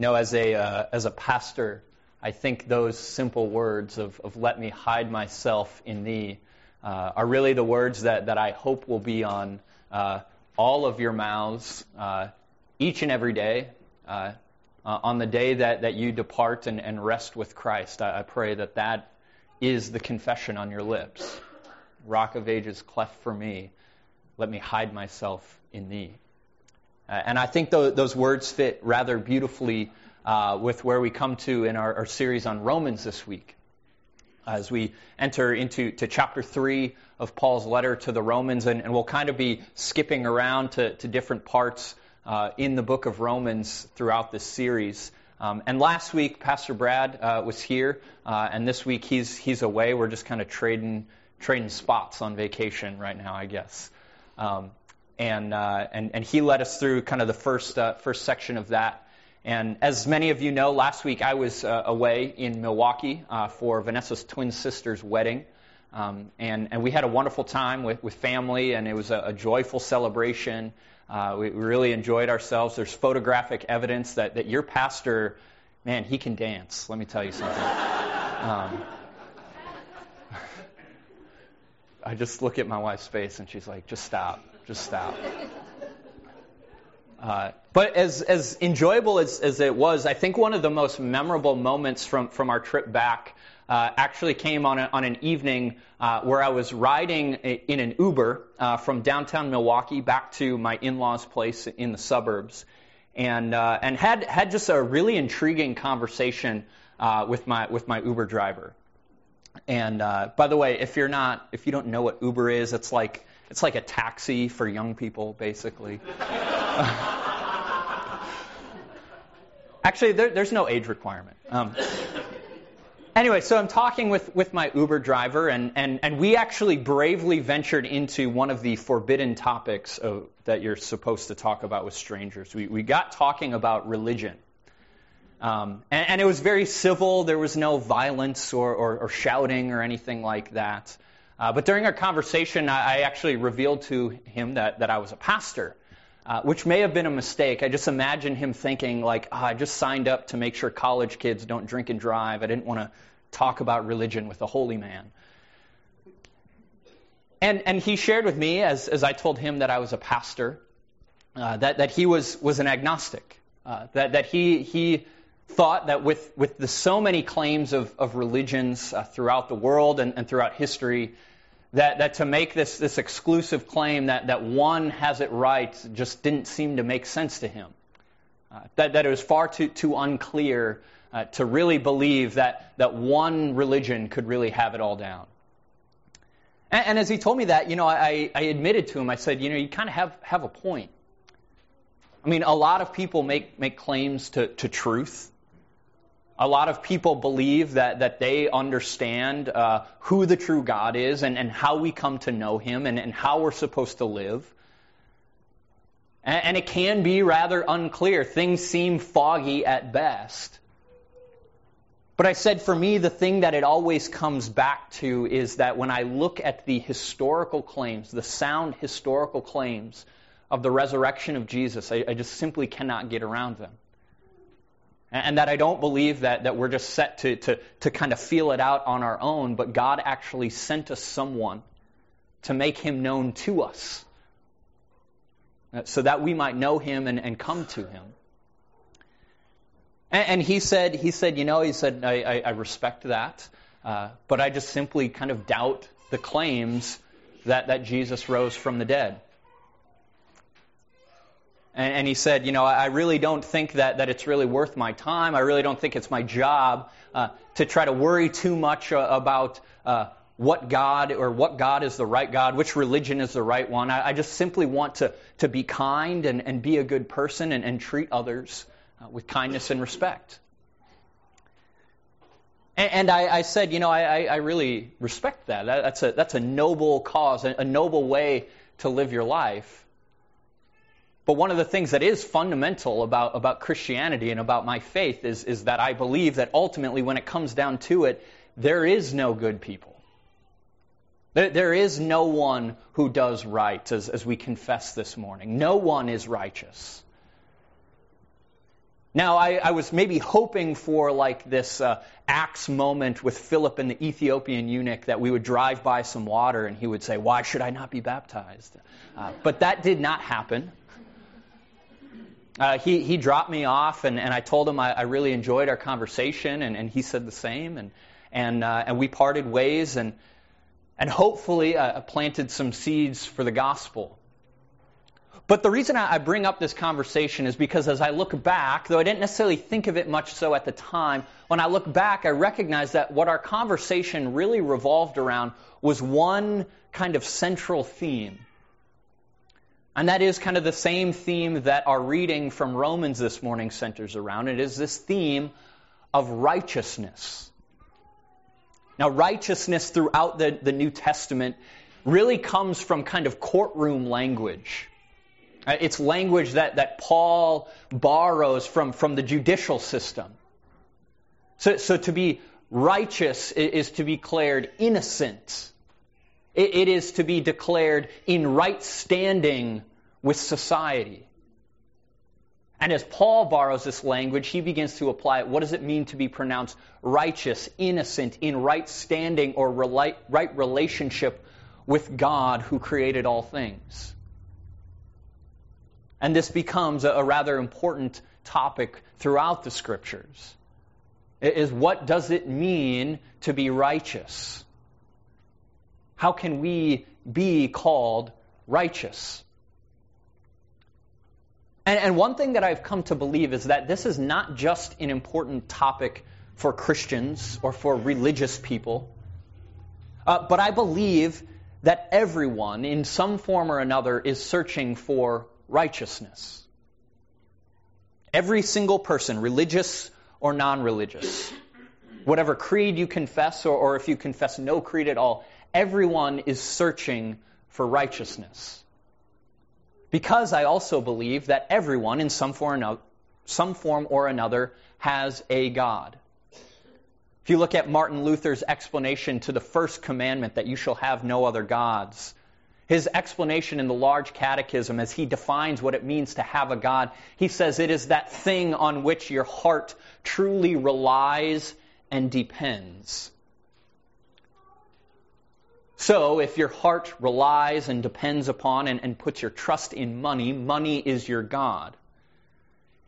You know, as a, uh, as a pastor, I think those simple words of, of let me hide myself in thee uh, are really the words that, that I hope will be on uh, all of your mouths uh, each and every day. Uh, uh, on the day that, that you depart and, and rest with Christ, I, I pray that that is the confession on your lips. Rock of ages, cleft for me. Let me hide myself in thee. Uh, and I think those words fit rather beautifully uh, with where we come to in our, our, series on Romans this week. As we enter into to chapter 3 of Paul's letter to the Romans, and, and we'll kind of be skipping around to, to different parts uh, in the book of Romans throughout this series. Um, and last week, Pastor Brad uh, was here, uh, and this week he's he's away. We're just kind of trading trading spots on vacation right now, I guess. Um, and uh, and and he led us through kind of the first uh, first section of that. And as many of you know, last week I was uh, away in Milwaukee for Vanessa's twin sister's wedding. Um, and, and we had a wonderful time with, with family, and it was a, a joyful celebration. Uh, we really enjoyed ourselves. There's photographic evidence that, that your pastor, man, he can dance. Let me tell you something. Um, I just look at my wife's face and she's like, just stop, just stop. Uh, but as, as enjoyable as, as it was, I think one of the most memorable moments from, from our trip back uh, actually came on, a, on an evening uh, where I was riding in an Uber uh, from downtown Milwaukee back to my in-laws' place in the suburbs, and uh, and had had just a really intriguing conversation uh, with my with my Uber driver. And uh, by the way, if you're not if you don't know what Uber is, it's like it's like a taxi for young people, basically. Actually, there, there's no age requirement. Um, Anyway, so I'm talking with, with my Uber driver, and, and, and we actually bravely ventured into one of the forbidden topics of, that you're supposed to talk about with strangers. We, we got talking about religion. Um, and, and, it was very civil. There was no violence or, or, or shouting or anything like that. Uh, but during our conversation, I, I, actually revealed to him that, that I was a pastor, uh, which may have been a mistake. I just imagine him thinking, like, oh, I just signed up to make sure college kids don't drink and drive. I didn't want to talk about religion with a holy man. And, and he shared with me, as, as I told him that I was a pastor, uh, that, that he was, was an agnostic, uh, that, that he, he thought that with, with the so many claims of, of religions uh, throughout the world and, and throughout history, that, that to make this, this exclusive claim that, that one has it right just didn't seem to make sense to him. Uh, that, that it was far too, too unclear uh, to really believe that, that one religion could really have it all down. And, and as he told me that, you know, I, I admitted to him, I said, you know, you kind of have, have a point. I mean, a lot of people make, make claims to, to truth. A lot of people believe that, that they understand uh, who the true God is and, and how we come to know Him and, and how we're supposed to live. And, and it can be rather unclear. Things seem foggy at best. But I said for me, the thing that it always comes back to is that when I look at the historical claims, the sound historical claims of the resurrection of Jesus, I, I just simply cannot get around them. And, that I don't believe that, that we're just set to, to, to kind of feel it out on our own, but God actually sent us someone to make him known to us so that we might know him and, and come to him. And, and he said, he said, you know, he said, I, I, I respect that, uh, but I just simply kind of doubt the claims that, that Jesus rose from the dead. And, and he said, you know, I really don't think that, that it's really worth my time. I really don't think it's my job uh, to try to worry too much uh, about uh, what God or what God is the right God, which religion is the right one. I, I just simply want to, to be kind and, and be a good person and, and treat others uh, with kindness and respect. And, I, I, said, you know, I, I, really respect that. That's a, that's a noble cause, a noble way to live your life. But one of the things that is fundamental about, about Christianity and about my faith is, is that I believe that ultimately, when it comes down to it, there is no good people. There, there is no one who does right, as, as we confess this morning. No one is righteous. Now, I, I, was maybe hoping for like this uh, Acts moment with Philip and the Ethiopian eunuch that we would drive by some water and he would say, Why should I not be baptized? Uh, but that did not happen. Uh, he, he dropped me off and, and I told him I, I really enjoyed our conversation and, and he said the same. And, and, uh, and we parted ways and, and hopefully uh, planted some seeds for the gospel. But the reason I bring up this conversation is because as I look back, though I didn't necessarily think of it much so at the time, when I look back, I recognize that what our conversation really revolved around was one kind of central theme. And that is kind of the same theme that our reading from Romans this morning centers around. It is this theme of righteousness. Now, righteousness throughout the, the New Testament really comes from kind of courtroom language. Uh, it's language that, that Paul borrows from, from the judicial system. So, so to be righteous is to be declared innocent. It, it is to be declared in right standing with society. And as Paul borrows this language, he begins to apply it. What does it mean to be pronounced righteous, innocent, in right standing or right relationship with God who created all things? And this becomes a, rather important topic throughout the scriptures. Is what does it mean to be righteous? How can we be called righteous? And, and, one thing that I've come to believe is that this is not just an important topic for Christians or for religious people, uh, but I believe that everyone, in some form or another, is searching for righteousness. Every single person, religious or non religious, whatever creed you confess, or, or if you confess no creed at all, everyone is searching for righteousness. Because I also believe that everyone, in some form, or another, has a God. If you look at Martin Luther's explanation to the first commandment, that you shall have no other gods, his explanation in the large catechism as he defines what it means to have a God, he says it is that thing on which your heart truly relies and depends. So, if your heart relies and depends upon and, and puts your trust in money, money is your God.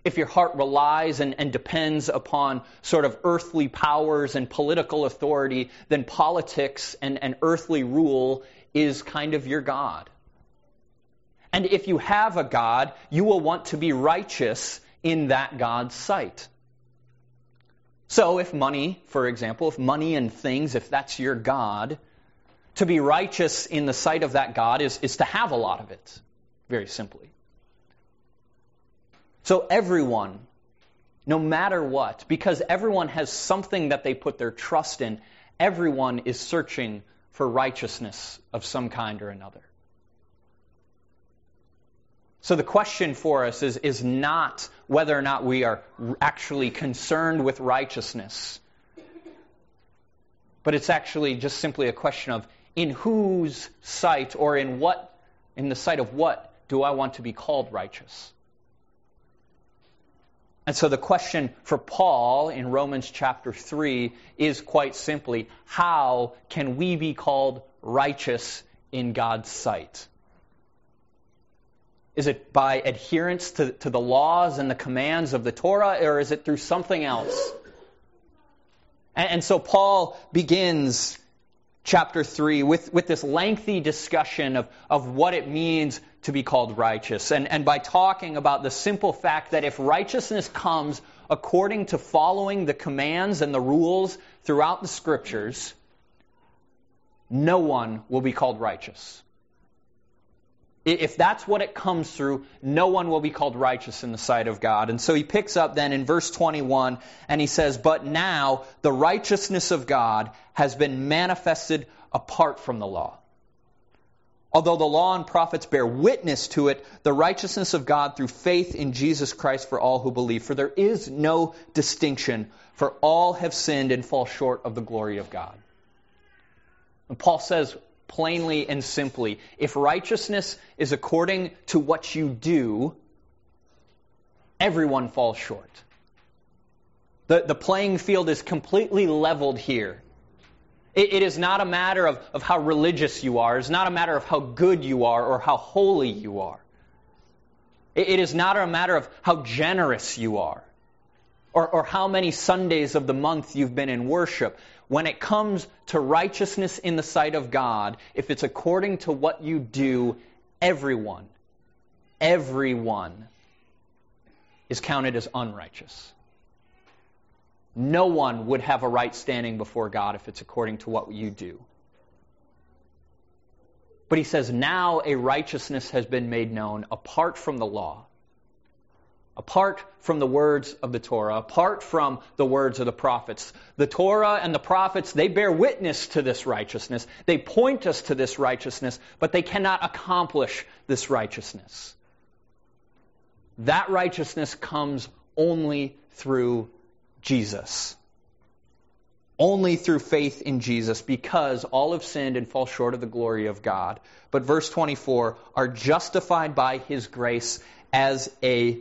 If your heart relies and, and depends upon sort of earthly powers and political authority, then politics and, and earthly rule is kind of your God. And if you have a God, you will want to be righteous in that God's sight. So, if money, for example, if money and things, if that's your God, to be righteous in the sight of that God is, is to have a lot of it, very simply. So, everyone, no matter what, because everyone has something that they put their trust in, everyone is searching for righteousness of some kind or another. So the question for us is, is not whether or not we are actually concerned with righteousness, but it's actually just simply a question of in whose sight or in what, in the sight of what do I want to be called righteous? And so the question for Paul in Romans chapter 3 is quite simply how can we be called righteous in God's sight? Is it by adherence to, to the laws and the commands of the Torah, or is it through something else? And, and so Paul begins chapter 3 with, with this lengthy discussion of, of what it means to be called righteous. And, and by talking about the simple fact that if righteousness comes according to following the commands and the rules throughout the scriptures, no one will be called righteous. If that's what it comes through, no one will be called righteous in the sight of God. And so he picks up then in verse 21 and he says, But now the righteousness of God has been manifested apart from the law. Although the law and prophets bear witness to it, the righteousness of God through faith in Jesus Christ for all who believe. For there is no distinction, for all have sinned and fall short of the glory of God. And Paul says, plainly and simply. If righteousness is according to what you do, everyone falls short. The, the playing field is completely leveled here. It, it is not a matter of, of how religious you are. It's not a matter of how good you are or how holy you are. It, it is not a matter of how generous you are or, or how many Sundays of the month you've been in worship. When it comes to righteousness in the sight of God, if it's according to what you do, everyone, everyone is counted as unrighteous. No one would have a right standing before God if it's according to what you do. But he says, now a righteousness has been made known apart from the law, apart from the words of the Torah, apart from the words of the prophets. The Torah and the prophets, they bear witness to this righteousness. They point us to this righteousness, but they cannot accomplish this righteousness. That righteousness comes only through Jesus. Only through faith in Jesus, because all have sinned and fall short of the glory of God. But verse 24 are justified by his grace as a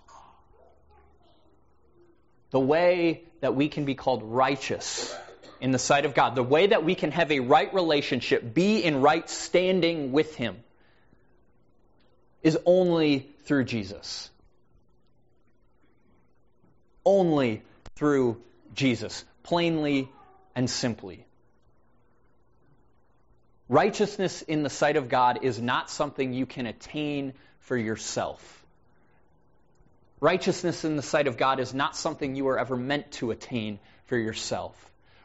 The way that we can be called righteous in the sight of God, the way that we can have a right relationship, be in right standing with him, is only through Jesus. Only through Jesus plainly and simply. Righteousness in the sight of God is not something you can attain for yourself. Righteousness in the sight of God is not something you are ever meant to attain for yourself.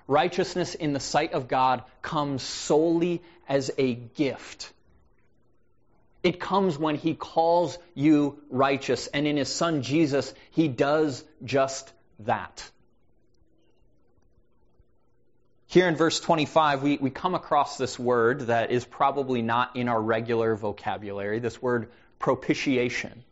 Righteousness in the sight of God comes solely as a gift. It comes when He calls you righteous, and in His Son Jesus, He does just that. Here in verse 25, we, we come across this word that is probably not in our regular vocabulary, this word propitiation.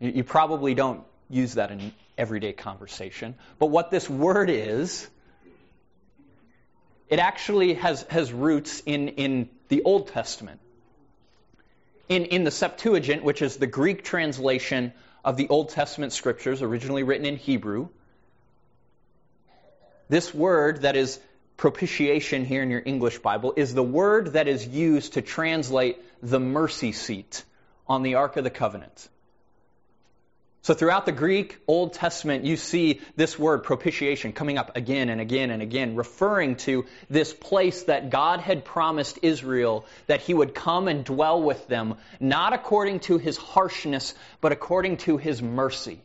You, probably don't use that in everyday conversation. But what this word is, it actually has, has roots in, in the Old Testament. In, in the Septuagint, which is the Greek translation of the Old Testament scriptures, originally written in Hebrew, this word that is propitiation here in your English Bible is the word that is used to translate the mercy seat on the Ark of the Covenant. So throughout the Greek Old Testament, you see this word propitiation coming up again and again and again, referring to this place that God had promised Israel that he would come and dwell with them, not according to his harshness, but according to his mercy.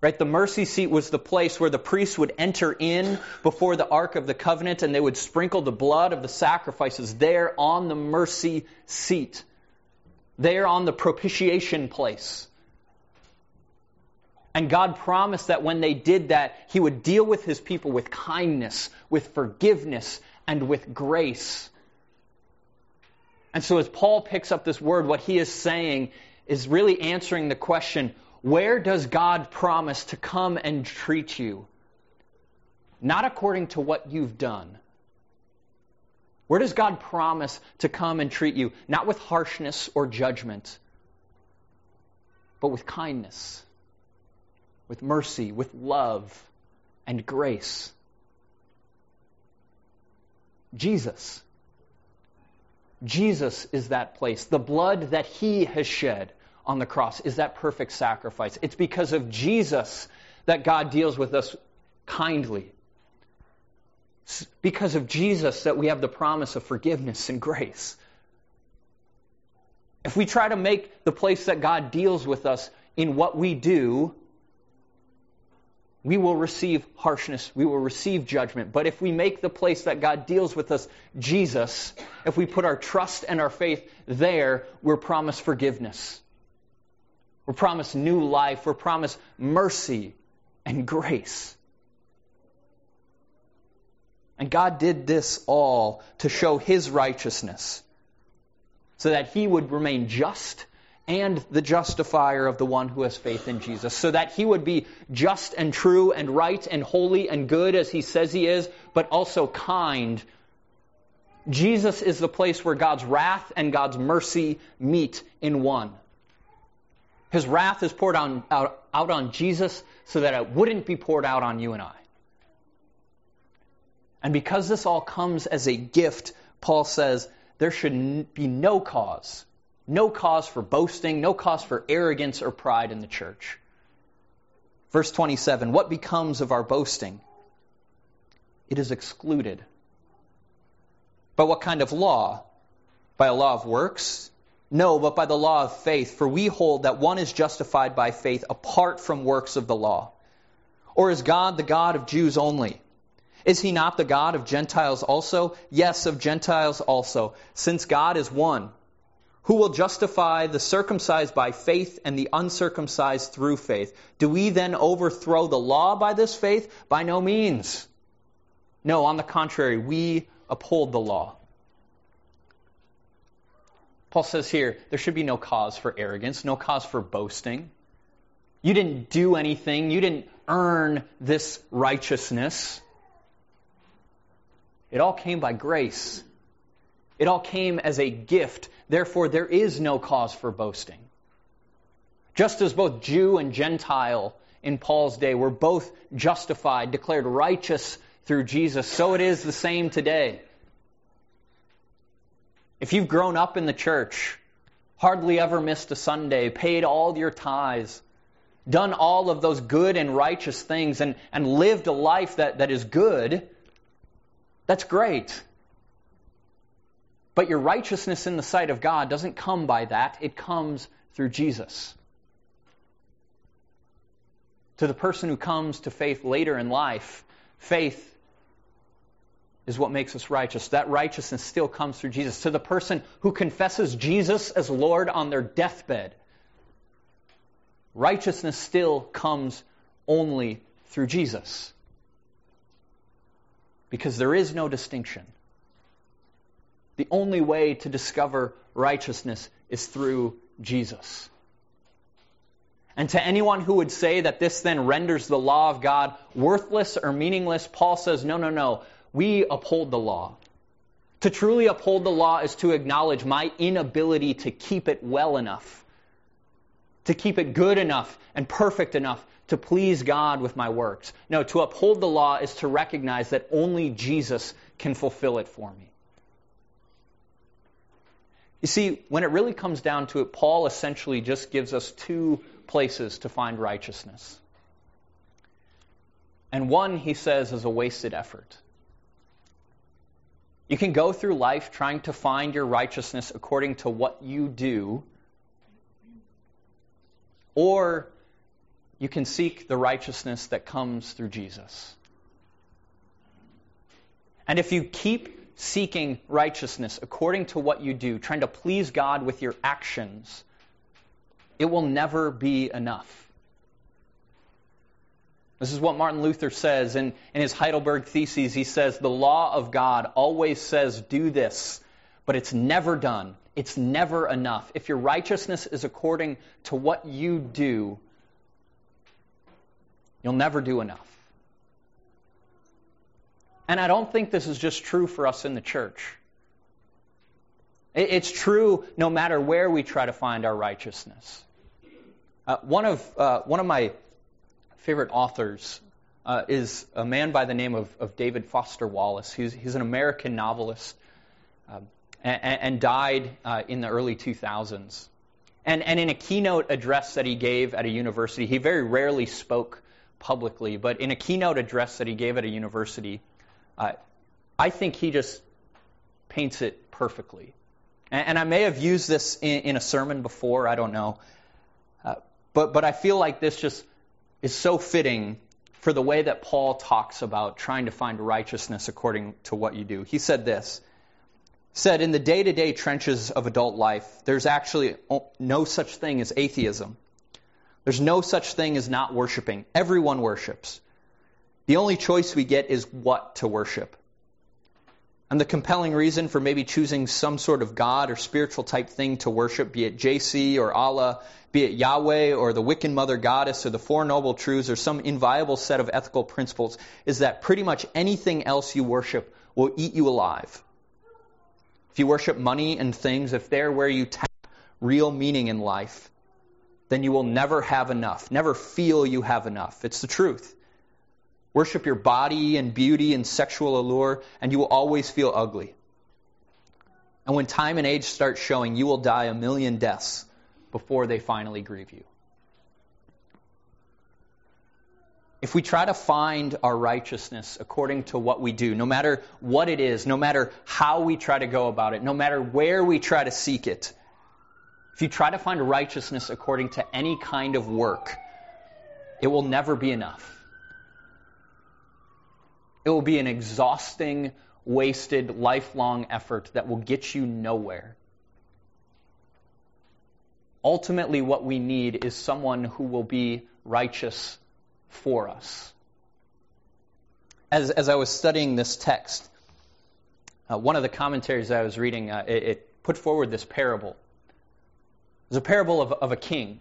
Right? The mercy seat was the place where the priests would enter in before the Ark of the Covenant and they would sprinkle the blood of the sacrifices there on the mercy seat, there on the propitiation place. And God promised that when they did that, He would deal with His people with kindness, with forgiveness, and with grace. And so, as Paul picks up this word, what he is saying is really answering the question where does God promise to come and treat you? Not according to what you've done. Where does God promise to come and treat you? Not with harshness or judgment, but with kindness, with mercy, with love and grace. Jesus. Jesus is that place. The blood that he has shed on the cross is that perfect sacrifice. It's because of Jesus that God deals with us kindly. It's because of Jesus that we have the promise of forgiveness and grace. If we try to make the place that God deals with us in what we do, we will receive harshness, we will receive judgment. But if we make the place that God deals with us Jesus, if we put our trust and our faith there, we're promised forgiveness. We're promised new life. We're promised mercy and grace. And God did this all to show his righteousness, so that he would remain just and the justifier of the one who has faith in Jesus, so that he would be just and true and right and holy and good as he says he is, but also kind. Jesus is the place where God's wrath and God's mercy meet in one. His wrath is poured on, out, out on Jesus so that it wouldn't be poured out on you and I. And because this all comes as a gift, Paul says there should be no cause, no cause for boasting, no cause for arrogance or pride in the church. Verse 27 What becomes of our boasting? It is excluded. By what kind of law? By a law of works? No, but by the law of faith, for we hold that one is justified by faith apart from works of the law. Or is God the God of Jews only? Is he not the God of Gentiles also? Yes, of Gentiles also, since God is one. Who will justify the circumcised by faith and the uncircumcised through faith? Do we then overthrow the law by this faith? By no means. No, on the contrary, we uphold the law. Paul says here there should be no cause for arrogance, no cause for boasting. You didn't do anything, you didn't earn this righteousness. It all came by grace. It all came as a gift. Therefore, there is no cause for boasting. Just as both Jew and Gentile in Paul's day were both justified, declared righteous through Jesus, so it is the same today. If you've grown up in the church, hardly ever missed a Sunday, paid all your tithes, done all of those good and righteous things, and, and lived a life that, that is good, that's great. But your righteousness in the sight of God doesn't come by that, it comes through Jesus. To the person who comes to faith later in life, faith is what makes us righteous. That righteousness still comes through Jesus. To the person who confesses Jesus as Lord on their deathbed, righteousness still comes only through Jesus. Because there is no distinction. The only way to discover righteousness is through Jesus. And to anyone who would say that this then renders the law of God worthless or meaningless, Paul says, no, no, no we uphold the law. To truly uphold the law is to acknowledge my inability to keep it well enough, to keep it good enough and perfect enough to please God with my works. No, to uphold the law is to recognize that only Jesus can fulfill it for me. You see, when it really comes down to it, Paul essentially just gives us two places to find righteousness. And one, he says, is a wasted effort. You can go through life trying to find your righteousness according to what you do, or you can seek the righteousness that comes through Jesus. And if you keep seeking righteousness according to what you do, trying to please God with your actions, it will never be enough. This is what Martin Luther says in, in his Heidelberg Theses. He says, The law of God always says, do this, but it's never done. It's never enough. If your righteousness is according to what you do, you'll never do enough. And I don't think this is just true for us in the church. It's true no matter where we try to find our righteousness. Uh, one, of, uh, one of my favorite authors uh, is a man by the name of, of David Foster Wallace. He's, he's an American novelist um, and, and, died uh, in the early 2000s. And, and in a keynote address that he gave at a university, he very rarely spoke publicly, but in a keynote address that he gave at a university, I think he just paints it perfectly. And, and I may have used this in, in, a sermon before, I don't know. Uh, but, but I feel like this just is so fitting for the way that Paul talks about trying to find righteousness according to what you do. He said this said in the day-to-day trenches of adult life there's actually no such thing as atheism there's no such thing as not worshiping everyone worships the only choice we get is what to worship And the compelling reason for maybe choosing some sort of God or spiritual type thing to worship, be it JC or Allah, be it Yahweh or the Wiccan Mother Goddess or the Four Noble Truths or some inviolable set of ethical principles, is that pretty much anything else you worship will eat you alive. If you worship money and things, if they're where you tap real meaning in life, then you will never have enough, never feel you have enough. It's the truth. Worship your body and beauty and sexual allure, and you will always feel ugly. And when time and age start showing, you will die a million deaths before they finally grieve you. If we try to find our righteousness according to what we do, no matter what it is, no matter how we try to go about it, no matter where we try to seek it, if you try to find righteousness according to any kind of work, it will never be enough. It will be an exhausting, wasted, lifelong effort that will get you nowhere. Ultimately, what we need is someone who will be righteous for us. As, as I was studying this text, uh, one of the commentaries I was reading, uh, it, it, put forward this parable. It was a parable of, of a king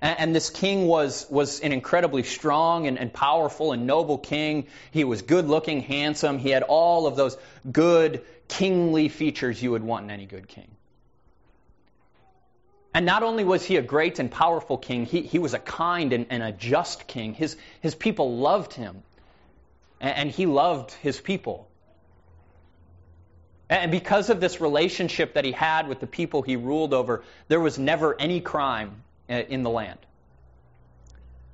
and, this king was, was an incredibly strong and, and powerful and noble king. He was good looking, handsome. He had all of those good, kingly features you would want in any good king. And not only was he a great and powerful king, he, he was a kind and, and a just king. His, his people loved him, and, and he loved his people. And because of this relationship that he had with the people he ruled over, there was never any crime Uh, in the land.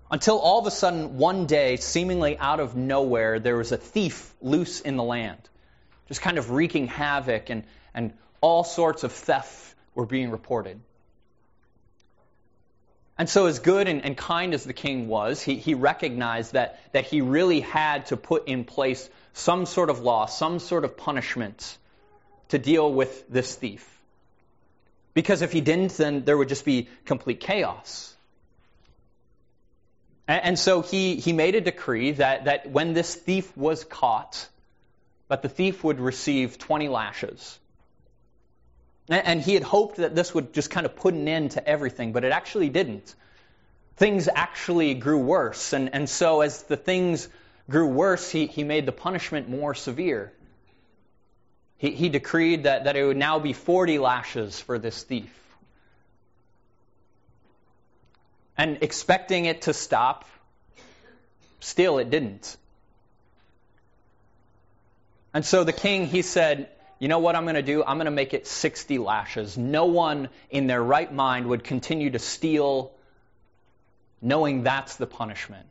Until all of a sudden, one day, seemingly out of nowhere, there was a thief loose in the land, just kind of wreaking havoc, and, and all sorts of theft were being reported. And so, as good and, and kind as the king was, he, he recognized that, that he really had to put in place some sort of law, some sort of punishment to deal with this thief. Because if he didn't, then there would just be complete chaos. And, so he, he made a decree that, that when this thief was caught, that the thief would receive 20 lashes. And he had hoped that this would just kind of put an end to everything, but it actually didn't. Things actually grew worse. And, and so as the things grew worse, he, he made the punishment more severe. He, he decreed that, that it would now be 40 lashes for this thief. And expecting it to stop, still it didn't. And so the king, he said, You know what I'm going to do? I'm going to make it 60 lashes. No one in their right mind would continue to steal knowing that's the punishment.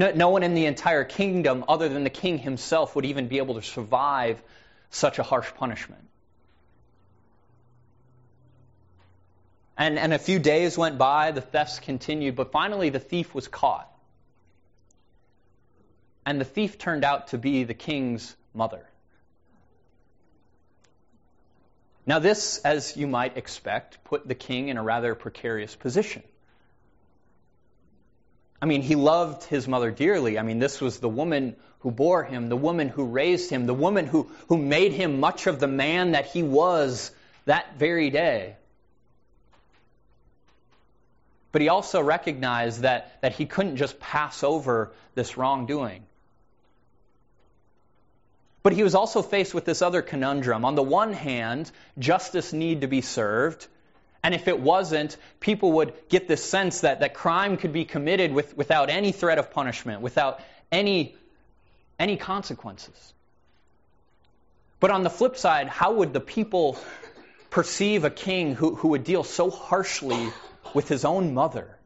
No, no, one in the entire kingdom, other than the king himself, would even be able to survive such a harsh punishment. And, and a few days went by, the thefts continued, but finally the thief was caught. And the thief turned out to be the king's mother. Now, this, as you might expect, put the king in a rather precarious position. I mean, he loved his mother dearly. I mean, this was the woman who bore him, the woman who raised him, the woman who, who made him much of the man that he was that very day. But he also recognized that, that he couldn't just pass over this wrongdoing. But he was also faced with this other conundrum. On the one hand, justice need to be served, and if it wasn't, people would get this sense that, that crime could be committed with, without any threat of punishment, without any, any consequences. But on the flip side, how would the people perceive a king who, who would deal so harshly with his own mother?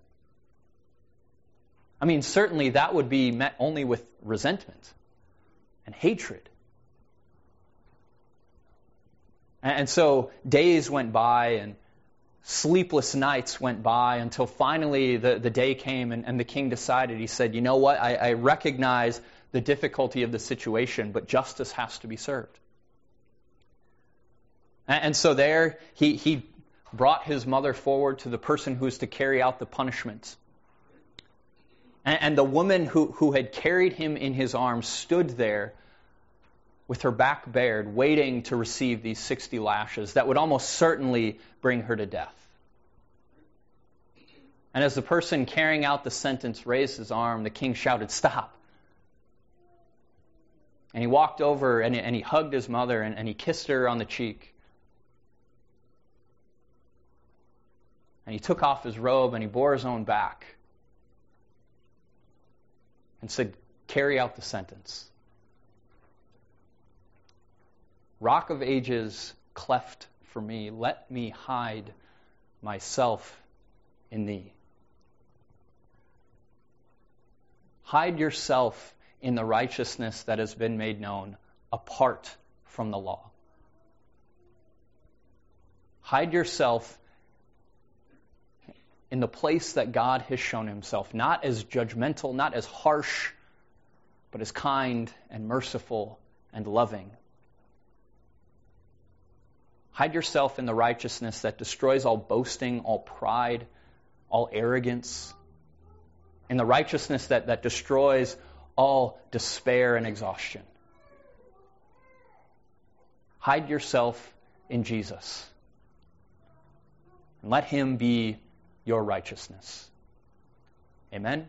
I mean, certainly that would be met only with resentment and hatred. And so days went by, and sleepless nights went by until finally the, the day came and, and the king decided, he said, You know what? I, I recognize the difficulty of the situation, but justice has to be served. And, and so there, he, he brought his mother forward to the person who was to carry out the punishment. And, and the woman who, who had carried him in his arms stood there with her back bared, waiting to receive these 60 lashes that would almost certainly bring her to death. And as the person carrying out the sentence raised his arm, the king shouted, Stop. And he walked over and, and he hugged his mother and, and he kissed her on the cheek. And he took off his robe and he bore his own back and said, Carry out the sentence. Rock of ages, cleft for me, let me hide myself in thee. Hide yourself in the righteousness that has been made known apart from the law. Hide yourself in the place that God has shown himself, not as judgmental, not as harsh, but as kind and merciful and loving. Hide yourself in the righteousness that destroys all boasting, all pride, all arrogance, in the righteousness that, that destroys all despair and exhaustion. Hide yourself in Jesus. And let him be your righteousness. Amen?